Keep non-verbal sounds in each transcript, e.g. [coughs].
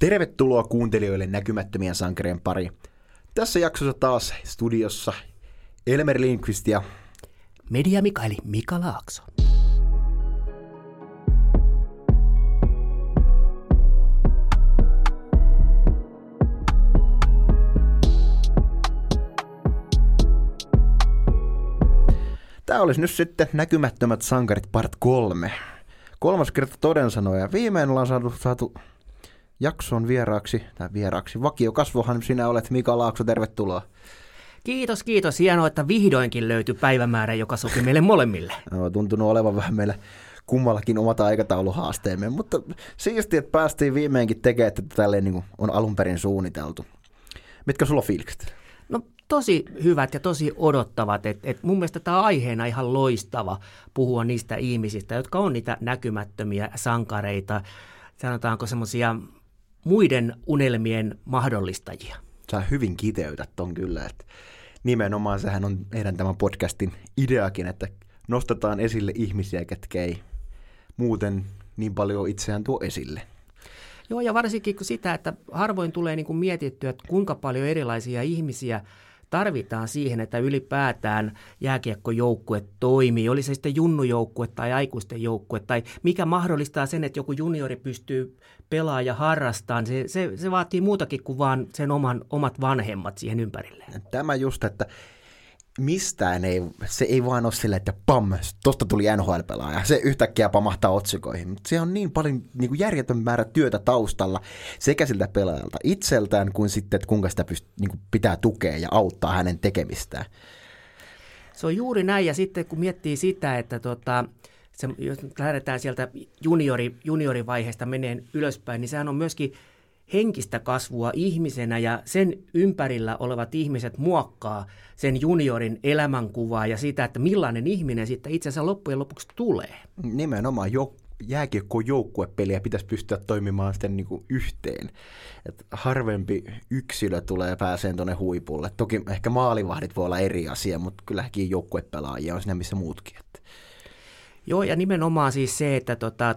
Tervetuloa kuuntelijoille näkymättömien sankarien pari. Tässä jaksossa taas studiossa Elmer Lindqvist ja Media Mikaeli Mika Laakso. Tämä olisi nyt sitten näkymättömät sankarit part kolme. Kolmas kerta toden sanoja. Viimein ollaan saatu, saatu jakson vieraaksi, tai vieraaksi, vakio kasvohan sinä olet Mika Laakso, tervetuloa. Kiitos, kiitos. Hienoa, että vihdoinkin löytyi päivämäärä, joka sopii meille molemmille. [laughs] No, tuntunut olevan vähän meillä kummallakin omat aikatauluhaasteemme, mutta siisti, että päästiin viimeinkin tekemään, että tälleen niin on alun perin suunniteltu. Mitkä sulla on fiilikset? No tosi hyvät ja tosi odottavat. Et, et mun mielestä tämä aiheena ihan loistava puhua niistä ihmisistä, jotka on niitä näkymättömiä sankareita, sanotaanko semmoisia muiden unelmien mahdollistajia. Sä hyvin kiteytät ton kyllä, että nimenomaan sehän on meidän tämän podcastin ideakin, että nostetaan esille ihmisiä, ketkä ei muuten niin paljon itseään tuo esille. Joo, ja varsinkin kun sitä, että harvoin tulee niin kuin mietittyä, että kuinka paljon erilaisia ihmisiä tarvitaan siihen, että ylipäätään jääkiekkojoukkue toimii, oli se sitten junnujoukkue tai aikuisten joukkue, tai mikä mahdollistaa sen, että joku juniori pystyy pelaamaan ja harrastamaan, se, se, se vaatii muutakin kuin vaan sen oman, omat vanhemmat siihen ympärilleen. Tämä just, että mistään ei, se ei vaan ole silleen, että pam, tosta tuli NHL-pelaaja, se yhtäkkiä pamahtaa otsikoihin. Mutta se on niin paljon niin kuin järjetön määrä työtä taustalla sekä siltä pelaajalta itseltään kuin sitten, että kuinka sitä pyst- niin kuin pitää tukea ja auttaa hänen tekemistään. Se on juuri näin, ja sitten kun miettii sitä, että tota, se, jos lähdetään sieltä juniori, juniorivaiheesta meneen ylöspäin, niin sehän on myöskin – henkistä kasvua ihmisenä ja sen ympärillä olevat ihmiset muokkaa sen juniorin elämänkuvaa ja sitä, että millainen ihminen sitten itse asiassa loppujen lopuksi tulee. Nimenomaan jo, jääkiekko joukkuepeliä pitäisi pystyä toimimaan sitten niin kuin yhteen. Et harvempi yksilö tulee pääseen tuonne huipulle. Toki ehkä maalivahdit voi olla eri asia, mutta kylläkin joukkuepelaajia on siinä missä muutkin. Että Joo, ja nimenomaan siis se, että tota,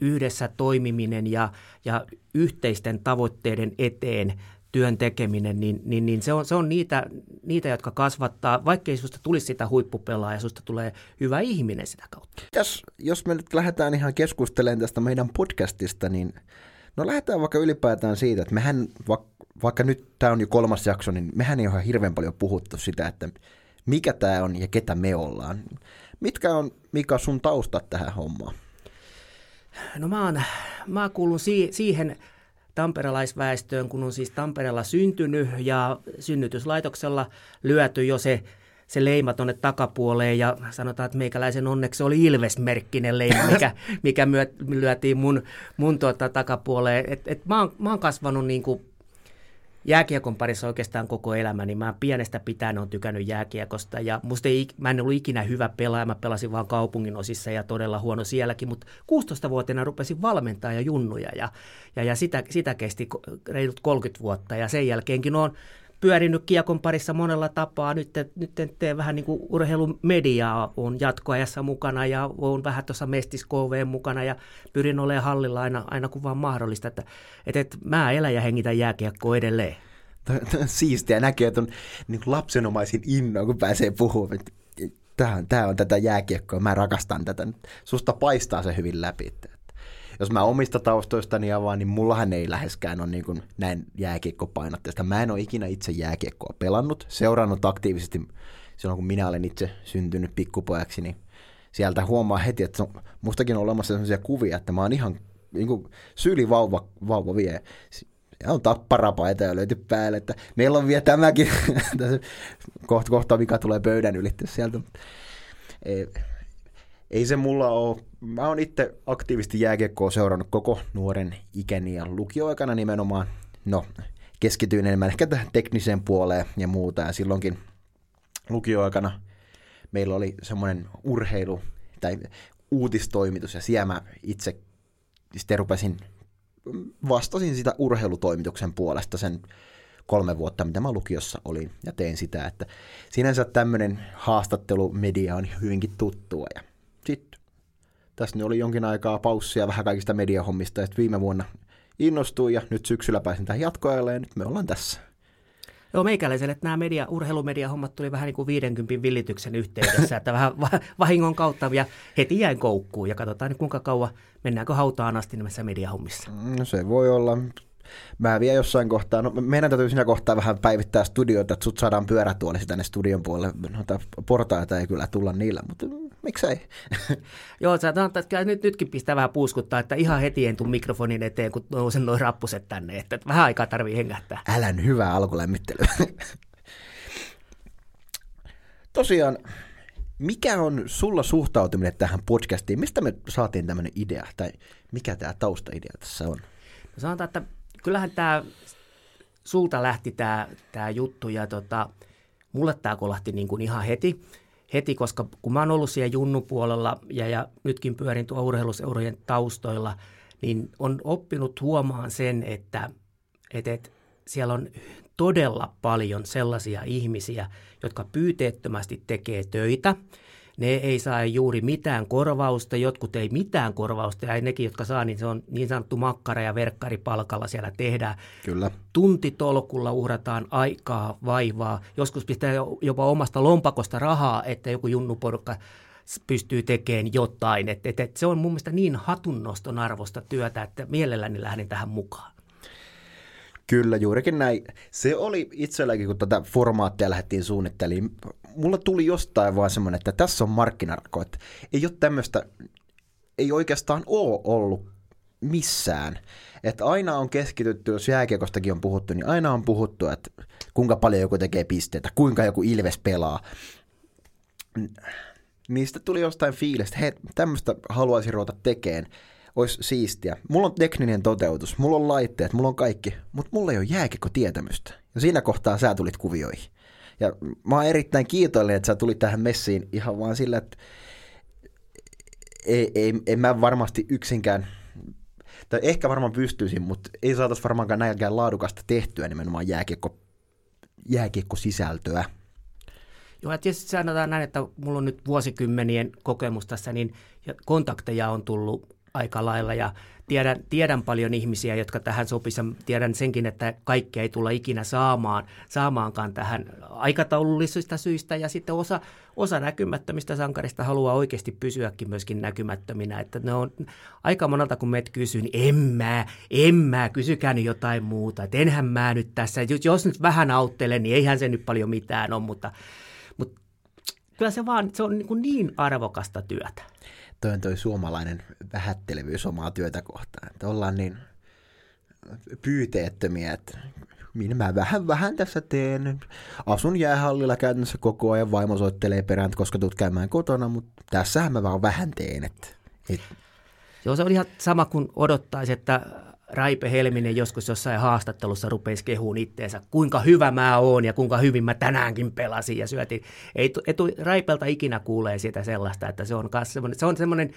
yhdessä toimiminen ja, ja yhteisten tavoitteiden eteen työn tekeminen, niin, niin, niin se on, se on niitä, niitä, jotka kasvattaa, vaikkei sinusta tulisi sitä huippupelaa ja sinusta tulee hyvä ihminen sitä kautta. Jos, jos me nyt lähdetään ihan keskustelemaan tästä meidän podcastista, niin no lähdetään vaikka ylipäätään siitä, että mehän, vaikka nyt tämä on jo kolmas jakso, niin mehän ei ole hirveän paljon puhuttu sitä, että mikä tämä on ja ketä me ollaan. Mitkä on, Mika, sun taustat tähän hommaan? No mä, oon, mä kuulun si- siihen tamperelaisväestöön, kun on siis Tampereella syntynyt ja synnytyslaitoksella lyöty jo se se leima tuonne takapuoleen ja sanotaan, että meikäläisen onneksi oli Ilves-merkkinen leima, mikä, mikä myö, lyötiin mun, mun tuota takapuoleen. Et, et mä, oon, mä oon kasvanut niin kuin jääkiekon parissa oikeastaan koko elämäni. Mä pienestä pitäen on tykännyt jääkiekosta ja musta ei, mä en ollut ikinä hyvä pelaaja, mä pelasin vaan kaupungin osissa ja todella huono sielläkin, mutta 16-vuotiaana rupesin valmentaa ja junnuja ja, ja, ja sitä, sitä kesti reilut 30 vuotta ja sen jälkeenkin on pyörinyt kiekon parissa monella tapaa. Nyt, nyt teen vähän niin kuin urheilumediaa, on jatkoajassa mukana ja on vähän tuossa Mestis KV mukana ja pyrin olemaan hallilla aina, aina kun vaan mahdollista. Että, että, että mä elän ja hengitän jääkiekkoa edelleen. Siistiä näkee, että on niin lapsenomaisin innoa, kun pääsee puhumaan. Tämä on, tämä on tätä jääkiekkoa, mä rakastan tätä. Susta paistaa se hyvin läpi. Että jos mä omista taustoistani avaan, niin mullahan ei läheskään ole niin kuin näin jääkiekkopainotteista. Mä en ole ikinä itse jääkiekkoa pelannut, seurannut aktiivisesti silloin, kun minä olen itse syntynyt pikkupojaksi, niin sieltä huomaa heti, että mustakin on olemassa sellaisia kuvia, että mä oon ihan niin kuin syylivauva vauva vie ja on tapparapaita ja löyty päälle, että meillä on vielä tämäkin, [laughs] kohta, kohta mikä tulee pöydän ylitse sieltä. Ei se mulla ole mä oon itse aktiivisesti jääkiekkoa seurannut koko nuoren ikäni ja lukioaikana nimenomaan, no keskityin enemmän ehkä tähän tekniseen puoleen ja muuta. Ja silloinkin lukioaikana meillä oli semmoinen urheilu tai uutistoimitus ja siellä mä itse sitten rupesin, vastasin sitä urheilutoimituksen puolesta sen kolme vuotta, mitä mä lukiossa olin ja tein sitä, että sinänsä tämmöinen haastattelumedia on hyvinkin tuttua ja sitten tässä ne oli jonkin aikaa paussia vähän kaikista mediahommista, että viime vuonna innostuin ja nyt syksyllä pääsin tähän jatkoajalle ja nyt me ollaan tässä. Joo, meikäläiselle että nämä media, urheilumediahommat tuli vähän niin kuin 50 villityksen yhteydessä, että vähän vahingon kautta ja heti jäin koukkuun ja katsotaan kuinka kauan mennäänkö hautaan asti näissä mediahommissa. No se voi olla. Mä vielä jossain kohtaa, no meidän täytyy siinä kohtaa vähän päivittää studioita, että sut saadaan pyörätuolisi tänne studion puolelle. Noita portaita ei kyllä tulla niillä, mutta miksei. [laughs] Joo, sä että nyt, nytkin pistää vähän puuskuttaa, että ihan heti en tuu mikrofonin eteen, kun nousen noin rappuset tänne, että vähän aikaa tarvii hengähtää. Älän hyvää alkulämmittelyä. [laughs] Tosiaan, mikä on sulla suhtautuminen tähän podcastiin? Mistä me saatiin tämmöinen idea, tai mikä tämä taustaidea tässä on? No sanotaan, että kyllähän tämä sulta lähti tämä, tämä juttu, ja tota, mulle tämä kolahti niin kuin ihan heti heti, koska kun mä oon ollut siellä junnupuolella ja, ja nytkin pyörin tuo urheiluseurojen taustoilla, niin on oppinut huomaan sen, että, että, että siellä on todella paljon sellaisia ihmisiä, jotka pyyteettömästi tekee töitä – ne ei saa juuri mitään korvausta, jotkut ei mitään korvausta ja nekin, jotka saa, niin se on niin sanottu makkara- ja verkkaripalkalla siellä tehdään. Kyllä. Tuntitolkulla uhrataan aikaa, vaivaa, joskus pitää jopa omasta lompakosta rahaa, että joku junnuporukka pystyy tekemään jotain. Et, et, et se on mun mielestä niin hatunnoston arvosta työtä, että mielelläni lähden tähän mukaan. Kyllä, juurikin näin. Se oli itselläkin, kun tätä formaattia lähdettiin suunnittelemaan, mulla tuli jostain vaan semmoinen, että tässä on markkinarko, että ei ole tämmöistä, ei oikeastaan ole ollut missään. Että aina on keskitytty, jos jääkiekostakin on puhuttu, niin aina on puhuttu, että kuinka paljon joku tekee pisteitä, kuinka joku Ilves pelaa. Niistä tuli jostain fiilistä, hei, tämmöistä haluaisin ruveta tekemään olisi siistiä. Mulla on tekninen toteutus, mulla on laitteet, mulla on kaikki, mutta mulla ei ole jääkikko tietämystä. Ja siinä kohtaa sä tulit kuvioihin. Ja mä oon erittäin kiitollinen, että sä tulit tähän messiin ihan vaan sillä, että ei, ei, en mä varmasti yksinkään, tai ehkä varmaan pystyisin, mutta ei saataisi varmaankaan näinkään laadukasta tehtyä nimenomaan jääkiekko, jääkiekko-sisältöä. Joo, ja tietysti sanotaan näin, että mulla on nyt vuosikymmenien kokemus tässä, niin kontakteja on tullut aika lailla ja tiedän, tiedän paljon ihmisiä, jotka tähän sopisivat. Tiedän senkin, että kaikkea ei tulla ikinä saamaan, saamaankaan tähän aikataulullisista syistä ja sitten osa, osa näkymättömistä sankarista haluaa oikeasti pysyäkin myöskin näkymättöminä. Että ne on aika monelta, kun meitä kysyy, niin en mä, en mä, kysykää nyt jotain muuta. Että enhän mä nyt tässä, jos nyt vähän auttelen, niin eihän se nyt paljon mitään ole, mutta, mutta kyllä se vaan, se on niin, niin arvokasta työtä toi on toi suomalainen vähättelevyys omaa työtä kohtaan. Että ollaan niin pyyteettömiä, että minä mä vähän vähän tässä teen. Asun jäähallilla käytännössä koko ajan, vaimo soittelee perään, koska tulet käymään kotona, mutta tässähän mä vaan vähän teen. Että, et... Joo, se on ihan sama kuin odottaisi, että Raipe Helminen joskus jossain haastattelussa rupesi kehuun itteensä, kuinka hyvä mä oon ja kuinka hyvin mä tänäänkin pelasin ja syötin. Ei, ei Raipelta ikinä kuulee sitä sellaista, että se on, semmoinen, se on semmoinen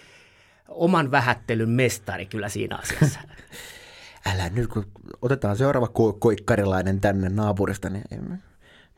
oman vähättelyn mestari kyllä siinä asiassa. [laughs] Älä nyt, kun otetaan seuraava ko- koikkarilainen tänne naapurista, niin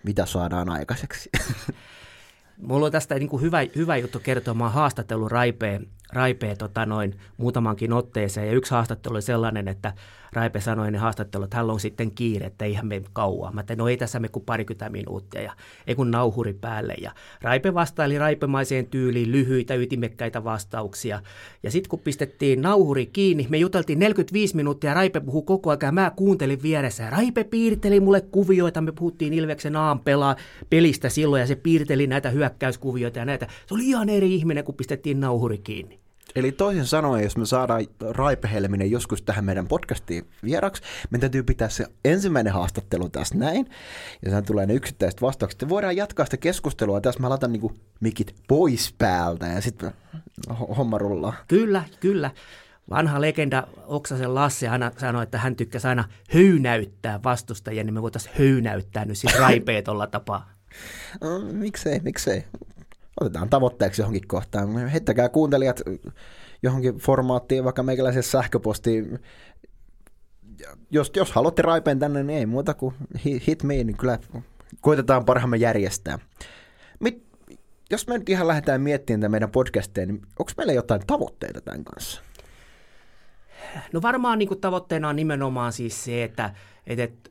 mitä saadaan aikaiseksi? [laughs] Mulla on tästä niin kuin hyvä, hyvä juttu kertoa. Mä oon haastatellut Raipeen Raipe tota noin muutamankin otteeseen. Ja yksi haastattelu oli sellainen, että Raipe sanoi ne haastattelut, että hän on sitten kiire, että eihän me kauan. Mä tein, no ei tässä me kuin parikymmentä minuuttia ja ei kun nauhuri päälle. Ja Raipe vastaili raipemaiseen tyyliin lyhyitä, ytimekkäitä vastauksia. Ja sitten kun pistettiin nauhuri kiinni, me juteltiin 45 minuuttia ja Raipe puhui koko ajan ja mä kuuntelin vieressä. Ja Raipe piirteli mulle kuvioita, me puhuttiin Ilveksen aam pelaa pelistä silloin ja se piirteli näitä hyökkäyskuvioita ja näitä. Se oli ihan eri ihminen, kun pistettiin nauhuri kiinni. Eli toisin sanoen, jos me saadaan Raipe Helminen joskus tähän meidän podcastiin vieraksi, meidän täytyy pitää se ensimmäinen haastattelu tässä näin, ja sen tulee ne yksittäiset vastaukset. Ja voidaan jatkaa sitä keskustelua. Tässä mä laitan niinku mikit pois päältä, ja sitten homma rullaa. Kyllä, kyllä. Vanha legenda Oksasen Lasse aina sanoi, että hän tykkäsi aina höynäyttää vastustajia, niin me voitaisiin höynäyttää nyt siis [laughs] raipeetolla tapaa. No, miksei, miksei otetaan tavoitteeksi johonkin kohtaan. Heittäkää kuuntelijat johonkin formaattiin, vaikka meikäläisessä sähköpostiin. Jos, jos haluatte raipeen tänne, niin ei muuta kuin hit me, niin kyllä koitetaan parhaamme järjestää. Mit, jos me nyt ihan lähdetään miettimään tämän meidän podcastia, niin onko meillä jotain tavoitteita tämän kanssa? no varmaan niin tavoitteena on nimenomaan siis se, että, että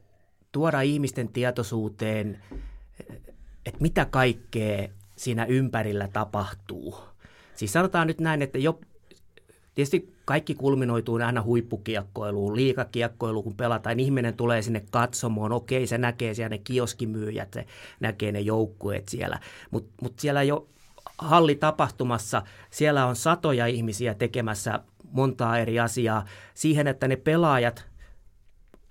tuoda ihmisten tietoisuuteen, että mitä kaikkea siinä ympärillä tapahtuu. Siis sanotaan nyt näin, että jo, tietysti kaikki kulminoituu aina huippukiekkoiluun, liikakiekkoiluun, kun pelataan. Ihminen tulee sinne katsomoon, okei, se näkee siellä ne kioskimyyjät, se näkee ne joukkueet siellä. Mutta mut siellä jo hallitapahtumassa, siellä on satoja ihmisiä tekemässä montaa eri asiaa siihen, että ne pelaajat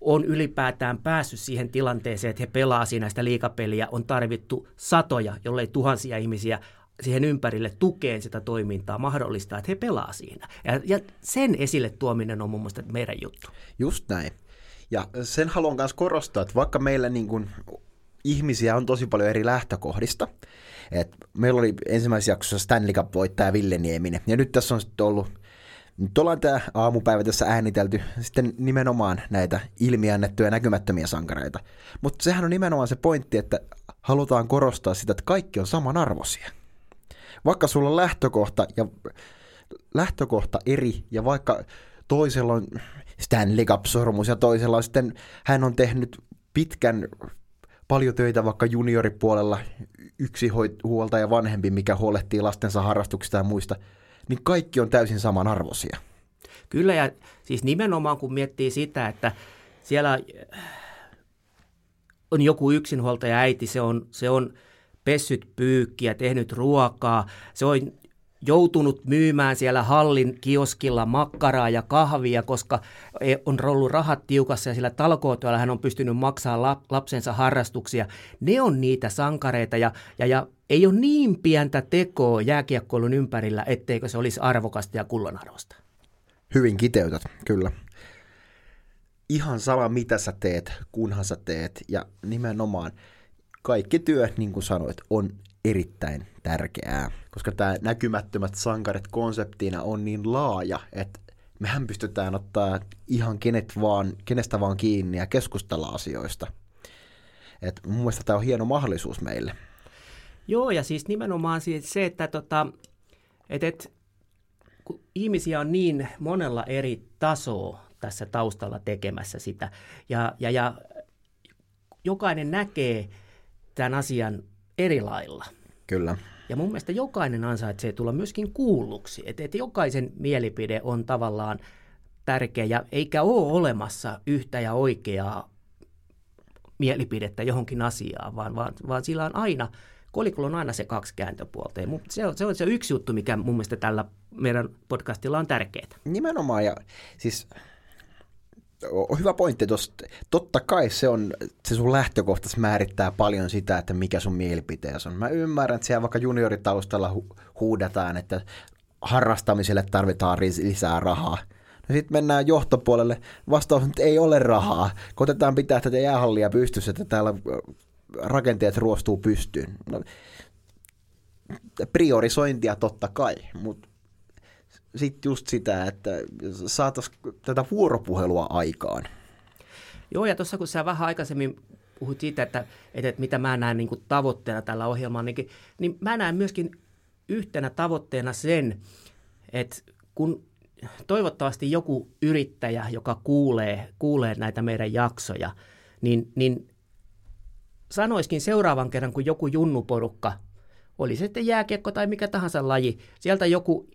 on ylipäätään päässyt siihen tilanteeseen, että he pelaa siinä sitä liikapeliä, on tarvittu satoja, jollei tuhansia ihmisiä siihen ympärille tukeen sitä toimintaa mahdollistaa, että he pelaa siinä. Ja, ja sen esille tuominen on mun mielestä meidän juttu. Just näin. Ja sen haluan myös korostaa, että vaikka meillä niin kuin ihmisiä on tosi paljon eri lähtökohdista, et meillä oli ensimmäisessä jaksossa Stanley Cup-voittaja Ville Nieminen, ja nyt tässä on sitten ollut nyt ollaan tämä aamupäivä tässä äänitelty sitten nimenomaan näitä ilmiannettuja näkymättömiä sankareita. Mutta sehän on nimenomaan se pointti, että halutaan korostaa sitä, että kaikki on samanarvoisia. Vaikka sulla on lähtökohta ja lähtökohta eri ja vaikka toisella on Stanley Cup-sormus ja toisella on sitten, hän on tehnyt pitkän paljon töitä vaikka junioripuolella, yksi huolta ja vanhempi, mikä huolehtii lastensa harrastuksista ja muista, niin kaikki on täysin samanarvoisia. Kyllä ja siis nimenomaan kun miettii sitä, että siellä on joku yksinhuoltaja äiti, se on, se on pessyt pyykkiä, tehnyt ruokaa, se on joutunut myymään siellä hallin kioskilla makkaraa ja kahvia, koska e, on ollut rahat tiukassa ja sillä talkootyöllä hän on pystynyt maksamaan lapsensa harrastuksia. Ne on niitä sankareita ja, ja, ja ei ole niin pientä tekoa jääkiekkoilun ympärillä, etteikö se olisi arvokasta ja kullanarvosta. Hyvin kiteytät, kyllä. Ihan sama mitä sä teet, kunhan sä teet ja nimenomaan kaikki työ, niin kuin sanoit, on erittäin tärkeää, koska tämä näkymättömät sankarit konseptina on niin laaja, että mehän pystytään ottaa ihan kenet vaan, kenestä vaan kiinni ja keskustella asioista. Et mun mielestä tämä on hieno mahdollisuus meille. Joo, ja siis nimenomaan siis se, että tota, et, et, kun ihmisiä on niin monella eri tasoa tässä taustalla tekemässä sitä, ja, ja, ja jokainen näkee tämän asian eri lailla. Kyllä. Ja mun mielestä jokainen ansaitsee tulla myöskin kuulluksi, että, että jokaisen mielipide on tavallaan tärkeä, ja eikä ole olemassa yhtä ja oikeaa mielipidettä johonkin asiaan, vaan, vaan, vaan sillä on aina, kolikolla on aina se kaksi kääntöpuolta. Ja se, on, se on se yksi juttu, mikä mun mielestä tällä meidän podcastilla on tärkeää. Nimenomaan, ja siis on hyvä pointti tuosta. Totta kai se on, se sun lähtökohtaisesti määrittää paljon sitä, että mikä sun mielipiteesi on. Mä ymmärrän, että siellä vaikka junioritaustalla hu- huudetaan, että harrastamiselle tarvitaan lisää rahaa. No sitten mennään johtopuolelle. Vastaus että ei ole rahaa. Koitetaan pitää tätä jäähallia pystyssä, että täällä rakenteet ruostuu pystyyn. No, priorisointia totta kai, mutta sitten just sitä, että saataisiin tätä vuoropuhelua aikaan. Joo, ja tuossa kun sä vähän aikaisemmin puhut siitä, että, että, että mitä mä näen niin kuin tavoitteena tällä ohjelmalla, niin, niin mä näen myöskin yhtenä tavoitteena sen, että kun toivottavasti joku yrittäjä, joka kuulee, kuulee näitä meidän jaksoja, niin, niin sanoiskin seuraavan kerran, kun joku junnuporukka, oli se sitten jääkiekko tai mikä tahansa laji, sieltä joku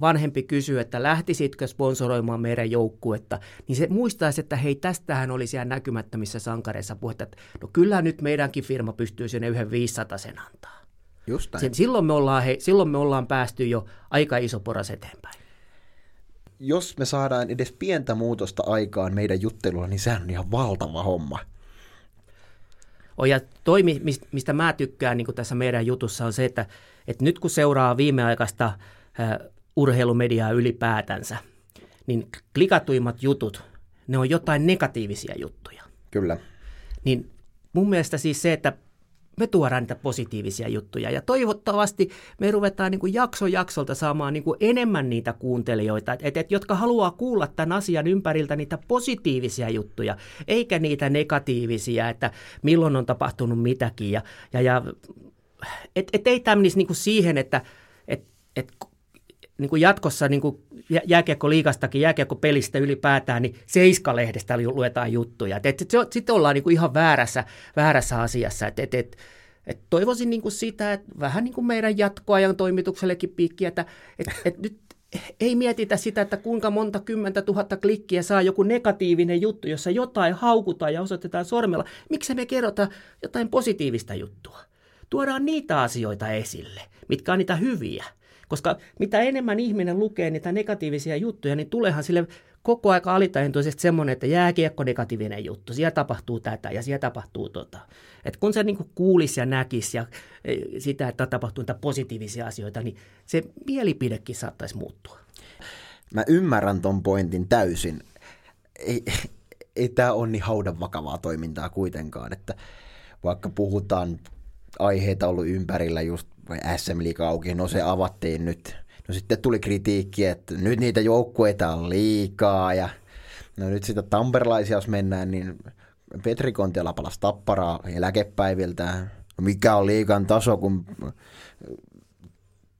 vanhempi kysyy, että lähtisitkö sponsoroimaan meidän joukkuetta, niin se muistaisi, että hei, tästähän oli siellä näkymättömissä sankareissa puhetta, että no kyllä nyt meidänkin firma pystyy sinne yhden 500 sen antaa. Just Sen, silloin, me ollaan, hei, silloin me ollaan päästy jo aika iso poras eteenpäin. Jos me saadaan edes pientä muutosta aikaan meidän juttelulla, niin sehän on ihan valtava homma. Oh, ja toi, mistä mä tykkään niin tässä meidän jutussa, on se, että, että nyt kun seuraa viimeaikaista urheilumediaa ylipäätänsä, niin klikatuimmat jutut, ne on jotain negatiivisia juttuja. Kyllä. Niin mun mielestä siis se, että me tuodaan niitä positiivisia juttuja ja toivottavasti me ruvetaan niin kuin jakso jaksolta saamaan niin kuin enemmän niitä kuuntelijoita, et, et, jotka haluaa kuulla tämän asian ympäriltä niitä positiivisia juttuja, eikä niitä negatiivisia, että milloin on tapahtunut mitäkin. Ja, ja, ja et, et ei tämä niin kuin siihen, että et, et niin kuin jatkossa niin kuin jääkiekko-liikastakin, jääkiekko-pelistä ylipäätään, niin Seiska-lehdestä luetaan juttuja. Sitten ollaan niin kuin ihan väärässä, väärässä asiassa. Et, et, et, et toivoisin niin kuin sitä, että vähän niin kuin meidän jatkoajan toimituksellekin piikkiä, että et, et nyt ei mietitä sitä, että kuinka monta kymmentä tuhatta klikkiä saa joku negatiivinen juttu, jossa jotain haukutaan ja osoitetaan sormella. Miksi me kerrotaan jotain positiivista juttua? Tuodaan niitä asioita esille, mitkä on niitä hyviä. Koska mitä enemmän ihminen lukee niitä negatiivisia juttuja, niin tuleehan sille koko aika alitajuisesti semmoinen, että jääkiekko negatiivinen juttu, siellä tapahtuu tätä ja siellä tapahtuu tota. Et kun se niinku kuulisi ja näkisi ja e, sitä, että tapahtuu niitä positiivisia asioita, niin se mielipidekin saattaisi muuttua. Mä ymmärrän ton pointin täysin. Ei, ei tämä ole niin haudan vakavaa toimintaa kuitenkaan, että vaikka puhutaan aiheita ollut ympärillä just SM Liiga auki, no se avattiin nyt. No sitten tuli kritiikki, että nyt niitä joukkueita on liikaa ja no nyt sitä tamperlaisia jos mennään, niin Petri Kontiala palasi tapparaa eläkepäiviltä. No mikä on liikan taso, kun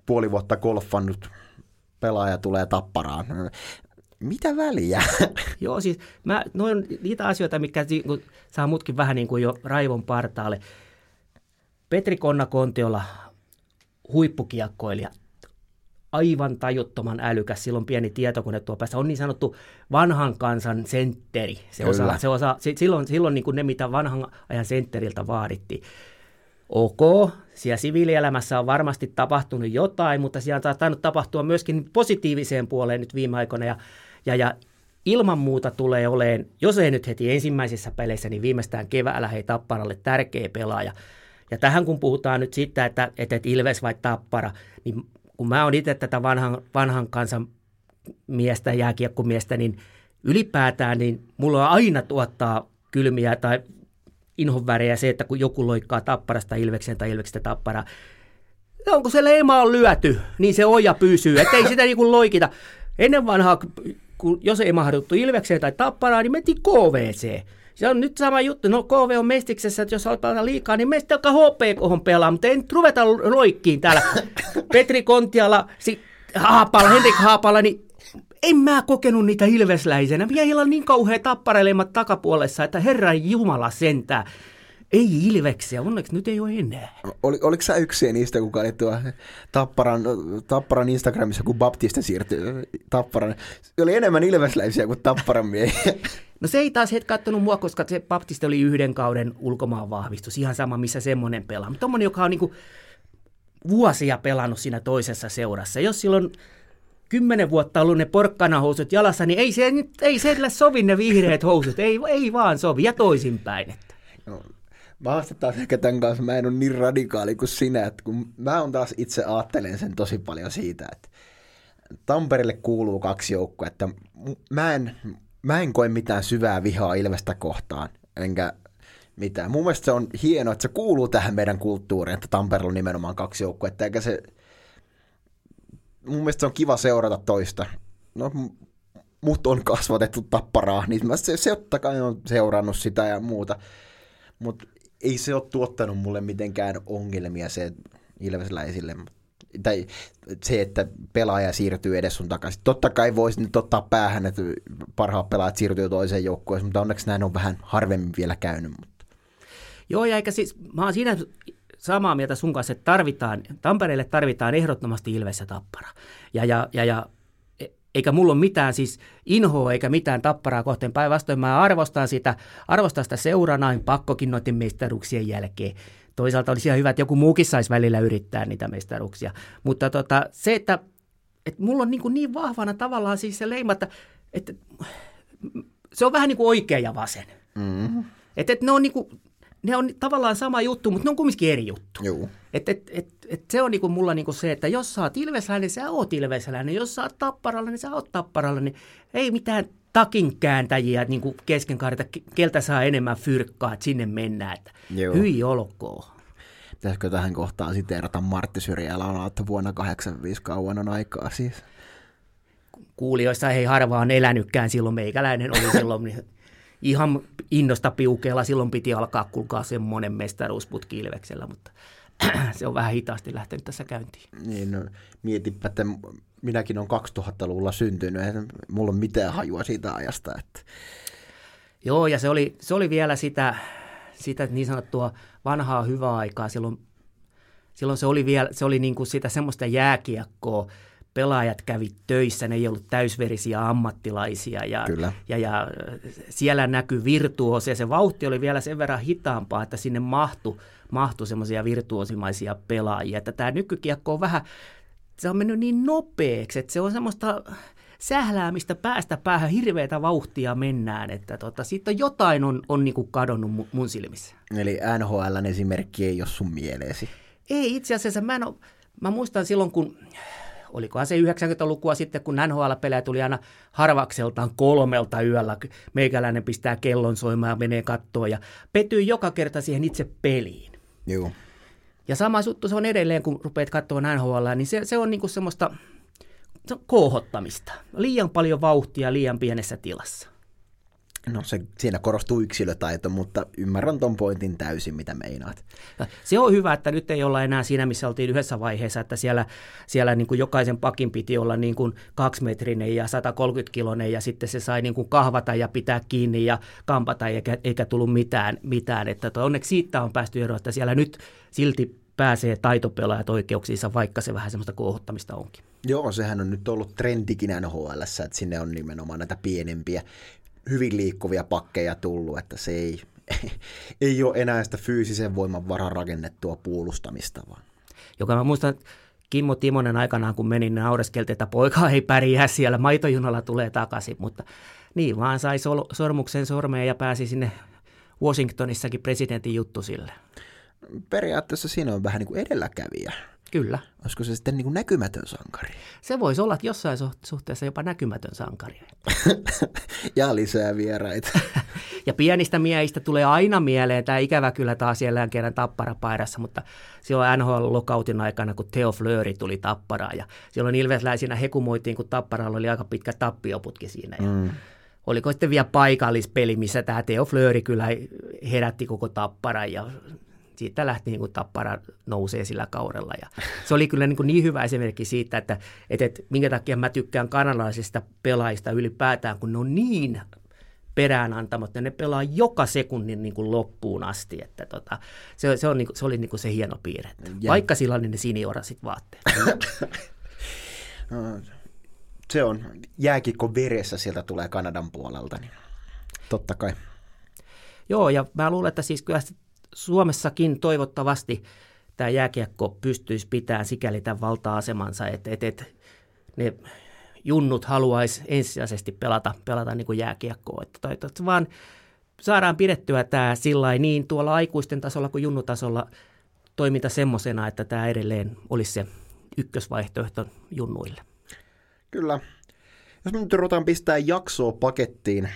puoli vuotta golfannut pelaaja tulee tapparaan. Mitä väliä? [laughs] Joo, siis mä, noin niitä asioita, mikä saa mutkin vähän niin kuin jo raivon partaalle. Petri Konna Kontiola huippukiekkoilija, aivan tajuttoman älykäs, silloin pieni tietokone tuo päässä, on niin sanottu vanhan kansan sentteri. Se osaa, se osaa, silloin, silloin niin kuin ne, mitä vanhan ajan sentteriltä vaadittiin. Ok, siellä siviilielämässä on varmasti tapahtunut jotain, mutta siellä on tainnut tapahtua myöskin positiiviseen puoleen nyt viime aikoina. Ja, ja, ja ilman muuta tulee oleen, jos ei nyt heti ensimmäisissä peleissä, niin viimeistään keväällä hei Tapparalle tärkeä pelaaja. Ja tähän kun puhutaan nyt siitä, että, että Ilves vai Tappara, niin kun mä oon itse tätä vanhan, vanhan kansan miestä, jääkiekkomiestä, niin ylipäätään niin mulla on aina tuottaa kylmiä tai inhonvärejä se, että kun joku loikkaa tapparasta Ilveksen tai Ilveksestä tapparaa, onko se leima on lyöty, niin se oja pysyy, ettei sitä niin kuin loikita. Ennen vanhaa, kun jos ei mahduttu Ilvekseen tai tapparaan, niin mentiin KVC. Se on nyt sama juttu. No KV on mestiksessä, että jos aletaan liikaa, niin meistä alkaa HPK pelaa, mutta ei nyt ruveta loikkiin täällä. [laughs] Petri Kontiala, si, Haapala, Henrik Haapala, niin en mä kokenut niitä ilvesläisenä. Miehillä on niin kauhean tappareilemat takapuolessa, että herran jumala sentää. Ei Ilveksiä, onneksi nyt ei ole enää. Oli, oliko sä yksi niistä, kuka oli tuo Tapparan, Tapparan Instagramissa, kun Baptista siirtyi Tapparan? Oli enemmän ilvesläisiä kuin Tapparan miehiä. No se ei taas hetki kattonut mua, koska se Baptista oli yhden kauden ulkomaan vahvistus, ihan sama missä semmoinen pelaa. Mutta tommonen, joka on niinku vuosia pelannut siinä toisessa seurassa. Jos silloin kymmenen vuotta ollut ne porkkanahousut jalassa, niin ei se, ei se sovi ne vihreät housut, ei, ei vaan sovi, ja toisinpäin. Että. No, mä taas ehkä tämän kanssa, mä en ole niin radikaali kuin sinä, että kun mä on taas itse ajattelen sen tosi paljon siitä, että Tampereelle kuuluu kaksi joukkoa, että mä en, mä en koe mitään syvää vihaa Ilvestä kohtaan, enkä mitään. Mun mielestä se on hienoa, että se kuuluu tähän meidän kulttuuriin, että Tampereella on nimenomaan kaksi joukkuetta, eikä se... Mun mielestä se on kiva seurata toista. No, mut on kasvatettu tapparaa, niin mä se, se kai on seurannut sitä ja muuta. Mutta ei se ole tuottanut mulle mitenkään ongelmia se ilvesläisille. Tai se, että pelaaja siirtyy edes sun takaisin. Totta kai voisi nyt ottaa päähän, että parhaat pelaajat siirtyy toiseen joukkueeseen, mutta onneksi näin on vähän harvemmin vielä käynyt. Mutta. Joo, ja eikä siis, mä oon siinä samaa mieltä sun kanssa, että tarvitaan, Tampereelle tarvitaan ehdottomasti Ilves ja Tappara. Ja, ja, ja, ja eikä mulla ole mitään siis inhoa eikä mitään tapparaa kohteen. Päinvastoin mä arvostan sitä, arvostan sitä seuranain pakkokin noiden mestaruuksien jälkeen. Toisaalta olisi ihan hyvä, että joku muukin saisi välillä yrittää niitä mestaruuksia. Mutta tota, se, että, että mulla on niin, kuin niin vahvana tavallaan siis se leima, että, että se on vähän niin kuin oikea ja vasen. Mm-hmm. Että, että ne on niin kuin, ne on tavallaan sama juttu, mutta ne on kumminkin eri juttu. Joo. Et, et, et, et se on niinku mulla niinku se, että jos sä oot ilvesläinen, niin sä oot ilvesläinen. Jos sä oot tapparalla, niin sä oot tapparalla. Niin ei mitään takin kääntäjiä niin kuin kesken kaarita, keltä saa enemmän fyrkkaa, että sinne mennään. Että Joo. hyi olkoon. Pitäisikö tähän kohtaan siteerata Martti Syrjälä että vuonna 85 kauan on aikaa siis? Kuulijoissa ei harvaan elänytkään silloin, meikäläinen oli silloin niin ihan innosta piukeella. Silloin piti alkaa kulkaa semmoinen mestaruusputki Ilveksellä, mutta [clears throat] se on vähän hitaasti lähtenyt tässä käyntiin. Niin, no, mietipä, että minäkin olen 2000-luvulla syntynyt, ja mulla on mitään hajua siitä ajasta. Että... Joo, ja se oli, se oli vielä sitä, sitä niin sanottua vanhaa hyvää aikaa. Silloin, silloin se oli vielä se oli niin kuin sitä semmoista jääkiekkoa, pelaajat kävi töissä, ne ei ollut täysverisiä ammattilaisia ja, Kyllä. ja, ja siellä näkyi virtuosia. Se vauhti oli vielä sen verran hitaampaa, että sinne mahtui, mahtui semmoisia virtuosimaisia pelaajia. Että tämä nykykiekko on vähän, se on mennyt niin nopeaksi, että se on semmoista sähläämistä päästä päähän, hirveätä vauhtia mennään, että tota, siitä jotain on, on niin kuin kadonnut mun silmissä. Eli NHLn esimerkki ei ole sun mieleesi? Ei itse asiassa, mä, en ole, mä muistan silloin, kun olikohan se 90-lukua sitten, kun NHL-pelejä tuli aina harvakseltaan kolmelta yöllä. Meikäläinen pistää kellon soimaan ja menee kattoon ja petyy joka kerta siihen itse peliin. Joo. Ja sama juttu se on edelleen, kun rupeat katsoa NHL, niin se, se on niinku semmoista se on kouhottamista. Liian paljon vauhtia liian pienessä tilassa. No se, siinä korostuu yksilötaito, mutta ymmärrän ton pointin täysin, mitä meinaat. Se on hyvä, että nyt ei olla enää siinä, missä oltiin yhdessä vaiheessa, että siellä, siellä niin kuin jokaisen pakin piti olla niin kuin kaksimetrinen ja 130 kilonen ja sitten se sai niin kuin kahvata ja pitää kiinni ja kampata eikä, eikä tullut mitään. mitään. Että toi, onneksi siitä on päästy eroon, että siellä nyt silti pääsee taitopelaajat oikeuksiinsa, vaikka se vähän semmoista kuohuttamista onkin. Joo, sehän on nyt ollut trendikin NHL, että sinne on nimenomaan näitä pienempiä hyvin liikkuvia pakkeja tullut, että se ei, [laughs] ei ole enää sitä fyysisen voiman varan rakennettua puolustamista. Vaan. Joka mä muistan, Kimmo Timonen aikanaan, kun menin, naureskeltiin, että poika ei pärjää siellä, maitojunalla tulee takaisin, mutta niin vaan sai sol- sormuksen sormeen ja pääsi sinne Washingtonissakin presidentin juttu sille. Periaatteessa siinä on vähän niin kuin edelläkävijä. Kyllä. Olisiko se sitten niin kuin näkymätön sankari? Se voisi olla jossain suhteessa jopa näkymätön sankari. [laughs] ja lisää vieraita. [laughs] ja pienistä miehistä tulee aina mieleen, tämä ikävä kyllä taas siellä kerran tapparapaidassa, mutta silloin NHL-lokautin aikana, kun Theo Fleury tuli tapparaan ja silloin ilvesläisinä hekumoitiin, kun tapparalla oli aika pitkä tappioputki siinä. Ja mm. Oliko sitten vielä paikallispeli, missä tämä Theo Fleury kyllä herätti koko tapparan ja siitä lähti niin kuin tappara nousee sillä kaudella. Ja se oli kyllä niin, kuin niin hyvä esimerkki siitä, että, että, että minkä takia mä tykkään kanalaisista pelaajista ylipäätään, kun ne on niin perään antamatta. Ne pelaa joka sekunnin niin kuin loppuun asti. Että tota, se, se, on, niin kuin, se oli niin kuin se hieno piirre. Ja. Vaikka sillä oli ne siniorasit vaatteet. [coughs] No, se on jääkikko veressä sieltä tulee Kanadan puolelta, niin totta kai. Joo, ja mä luulen, että siis kyllä Suomessakin toivottavasti tämä jääkiekko pystyisi pitämään sikäli tämän valta-asemansa, että, että, että ne junnut haluaisi ensisijaisesti pelata, pelata niin kuin jääkiekkoa. Että toivottavasti vaan saadaan pidettyä tämä sillä niin tuolla aikuisten tasolla kuin junnutasolla toiminta semmoisena, että tämä edelleen olisi se ykkösvaihtoehto junnuille. Kyllä. Jos me nyt ruvetaan pistää jaksoa pakettiin,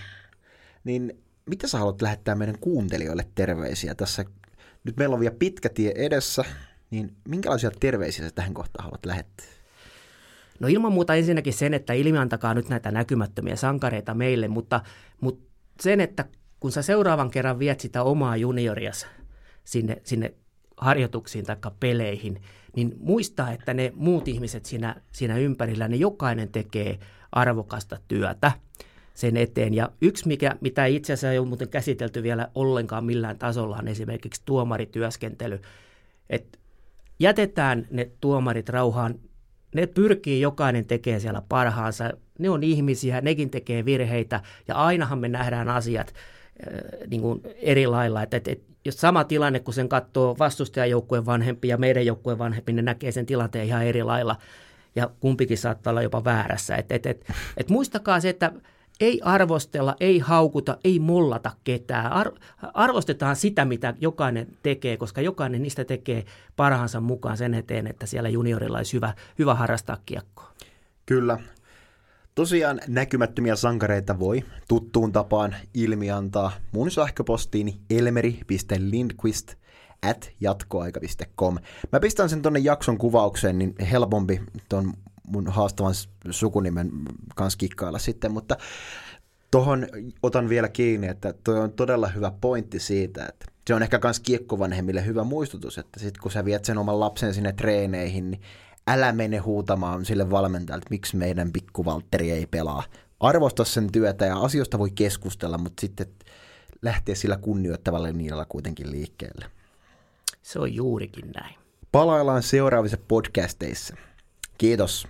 niin mitä sä haluat lähettää meidän kuuntelijoille terveisiä tässä? Nyt meillä on vielä pitkä tie edessä, niin minkälaisia terveisiä sä tähän kohtaan haluat lähettää? No ilman muuta ensinnäkin sen, että ilmiantakaa nyt näitä näkymättömiä sankareita meille, mutta, mutta sen, että kun sä seuraavan kerran viet sitä omaa juniorias sinne, sinne harjoituksiin tai peleihin, niin muista, että ne muut ihmiset siinä, siinä ympärillä, ne jokainen tekee arvokasta työtä sen eteen. Ja yksi, mikä, mitä itse asiassa ei ole muuten käsitelty vielä ollenkaan millään tasolla, on esimerkiksi tuomarityöskentely. Että jätetään ne tuomarit rauhaan. Ne pyrkii jokainen tekee siellä parhaansa. Ne on ihmisiä, nekin tekee virheitä ja ainahan me nähdään asiat äh, niin kuin eri lailla. Että, että, että jos sama tilanne, kun sen katsoo vastustajajoukkueen vanhempi ja meidän joukkueen vanhempi, ne näkee sen tilanteen ihan eri lailla ja kumpikin saattaa olla jopa väärässä. Et, et, et, et muistakaa se, että ei arvostella, ei haukuta, ei mollata ketään. Ar- arvostetaan sitä, mitä jokainen tekee, koska jokainen niistä tekee parhaansa mukaan sen eteen, että siellä juniorilla olisi hyvä, hyvä harrastaa kiekkoa. Kyllä. Tosiaan näkymättömiä sankareita voi tuttuun tapaan ilmiantaa mun sähköpostiini elmeri.lindquist at jatkoaika.com. Mä pistän sen tonne jakson kuvaukseen, niin helpompi ton mun haastavan sukunimen kanssa kikkailla sitten, mutta tuohon otan vielä kiinni, että tuo on todella hyvä pointti siitä, että se on ehkä myös kiekkovanhemmille hyvä muistutus, että sit kun sä viet sen oman lapsen sinne treeneihin, niin älä mene huutamaan sille valmentajalle, että miksi meidän pikku Valtteri ei pelaa. Arvosta sen työtä ja asioista voi keskustella, mutta sitten lähteä sillä kunnioittavalla niillä kuitenkin liikkeelle. Se on juurikin näin. Palaillaan seuraavissa podcasteissa. Kiitos.